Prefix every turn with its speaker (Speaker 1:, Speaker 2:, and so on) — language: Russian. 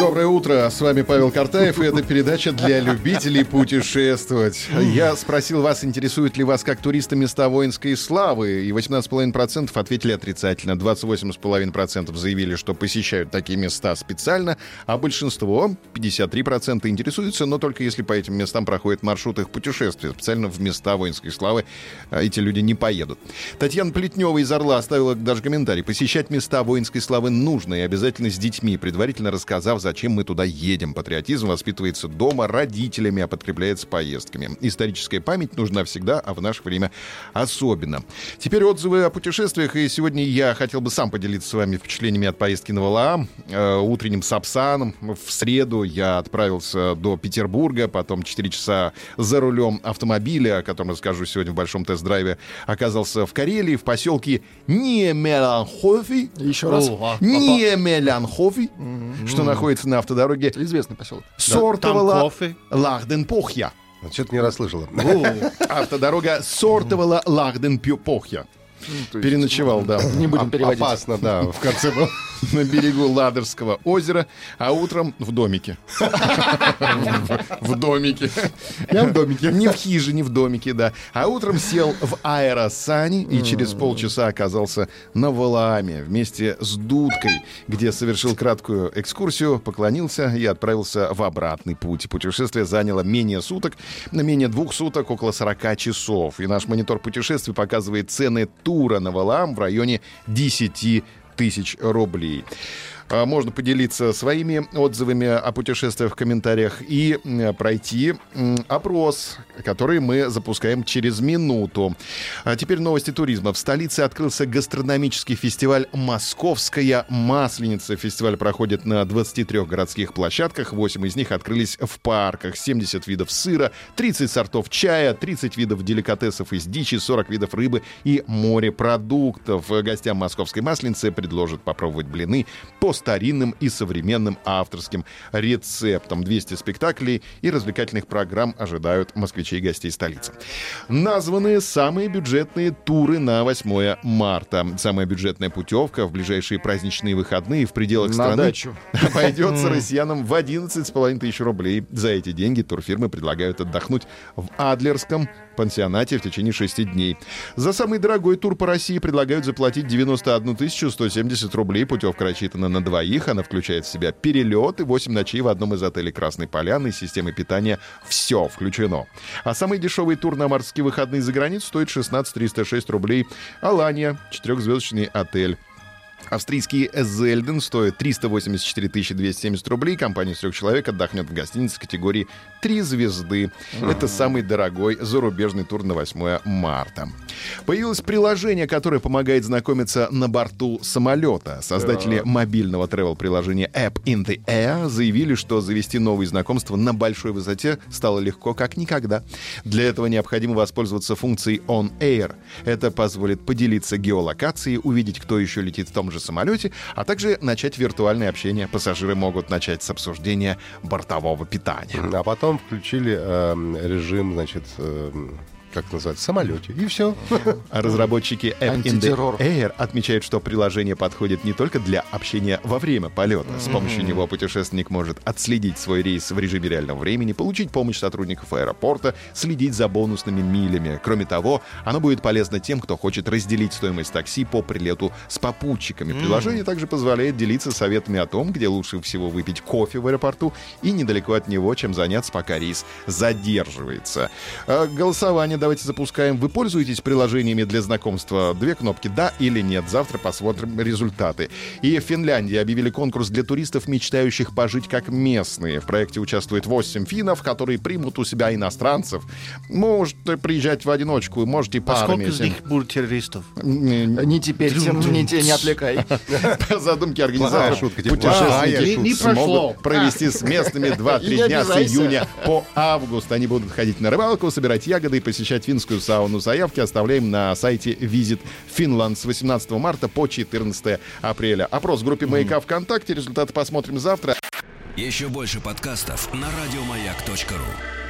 Speaker 1: Доброе утро, с вами Павел Картаев, и это передача для любителей путешествовать. Я спросил вас, интересует ли вас как туриста места воинской славы, и 18,5% ответили отрицательно, 28,5% заявили, что посещают такие места специально, а большинство, 53%, интересуются, но только если по этим местам проходит маршрут их путешествия. Специально в места воинской славы а эти люди не поедут. Татьяна Плетнева из Орла оставила даже комментарий. Посещать места воинской славы нужно и обязательно с детьми, предварительно рассказав, зачем мы туда едем. Патриотизм воспитывается дома родителями, а подкрепляется поездками. Историческая память нужна всегда, а в наше время особенно. Теперь отзывы о путешествиях. И сегодня я хотел бы сам поделиться с вами впечатлениями от поездки на Валаам. Э, утренним Сапсаном. В среду я отправился до Петербурга, потом 4 часа за рулем автомобиля, о котором расскажу сегодня в большом тест-драйве, оказался в Карелии, в поселке Немеланхофи.
Speaker 2: Еще раз.
Speaker 1: Немелянхофи, что находится на автодороге
Speaker 2: Известный поселок.
Speaker 1: Сортовала Лахденпохья.
Speaker 3: Что-то не расслышала.
Speaker 1: Автодорога Сортовала Лахденпохья. Переночевал, да.
Speaker 2: Не будем переводить.
Speaker 1: Опасно, да. В конце был на берегу Ладожского озера, а утром в домике. В домике.
Speaker 2: Я в домике.
Speaker 1: Не в хижине, в домике, да. А утром сел в аэросани и через полчаса оказался на Валааме вместе с Дудкой, где совершил краткую экскурсию, поклонился и отправился в обратный путь. Путешествие заняло менее суток, на менее двух суток, около 40 часов. И наш монитор путешествий показывает цены тура на Валаам в районе 10 тысяч рублей. А, Можно поделиться своими отзывами о путешествиях в комментариях и пройти опрос, который мы запускаем через минуту. А теперь новости туризма. В столице открылся гастрономический фестиваль «Московская масленица». Фестиваль проходит на 23 городских площадках. 8 из них открылись в парках. 70 видов сыра, 30 сортов чая, 30 видов деликатесов из дичи, 40 видов рыбы и морепродуктов. Гостям «Московской масленицы» предложат попробовать блины по старинным и современным авторским рецептам. 200 спектаклей и развлекательных программ ожидают москвичей и гостей столицы. Названы самые бюджетные туры на 8 марта. Самая бюджетная путевка в ближайшие праздничные выходные в пределах
Speaker 2: На
Speaker 1: страны
Speaker 2: дачу.
Speaker 1: обойдется россиянам в 11,5 тысяч рублей. За эти деньги турфирмы предлагают отдохнуть в Адлерском пансионате в течение 6 дней. За самый дорогой тур по России предлагают заплатить 91 170 рублей. Путевка рассчитана на двоих. Она включает в себя перелет и 8 ночей в одном из отелей Красной Поляны. Системы питания все включено. А самый дешевый тур на морские выходные за границу стоит 16 306 рублей. Алания, четырехзвездочный отель. Австрийский Зельден стоит 384 270 рублей. Компания из трех человек отдохнет в гостинице категории 3 звезды. Это самый дорогой зарубежный тур на 8 марта. Появилось приложение, которое помогает знакомиться на борту самолета. Создатели мобильного travel-приложения App in the Air заявили, что завести новые знакомства на большой высоте стало легко как никогда. Для этого необходимо воспользоваться функцией On Air. Это позволит поделиться геолокацией, увидеть, кто еще летит в том же самолете, а также начать виртуальное общение. Пассажиры могут начать с обсуждения бортового питания.
Speaker 3: А потом включили эм, режим, значит, эм, как называется, самолете. И все.
Speaker 1: А Разработчики App in the. Air отмечают, что приложение подходит не только для общения во время полета. С помощью него путешественник может отследить свой рейс в режиме реального времени, получить помощь сотрудников аэропорта, следить за бонусными милями. Кроме того, оно будет полезно тем, кто хочет разделить стоимость такси по прилету с попутчиками. Приложение также позволяет делиться советами о том, где лучше всего выпить кофе в аэропорту и недалеко от него, чем заняться, пока рейс задерживается. А, Голосование давайте запускаем. Вы пользуетесь приложениями для знакомства? Две кнопки «Да» или «Нет». Завтра посмотрим результаты. И в Финляндии объявили конкурс для туристов, мечтающих пожить как местные. В проекте участвует 8 финнов, которые примут у себя иностранцев. Можете приезжать в одиночку, можете
Speaker 4: А сколько
Speaker 1: парами.
Speaker 4: из них будут террористов?
Speaker 2: Не теперь, не, не отвлекай.
Speaker 1: По задумке
Speaker 3: типа,
Speaker 1: путешественники смогут провести с местными 2-3
Speaker 2: Не
Speaker 1: дня с июня по август. Они будут ходить на рыбалку, собирать ягоды и посещать посещать финскую сауну. Заявки оставляем на сайте Visit Finland с 18 марта по 14 апреля. Опрос в группе «Маяка» ВКонтакте. Результаты посмотрим завтра.
Speaker 5: Еще больше подкастов на радиомаяк.ру.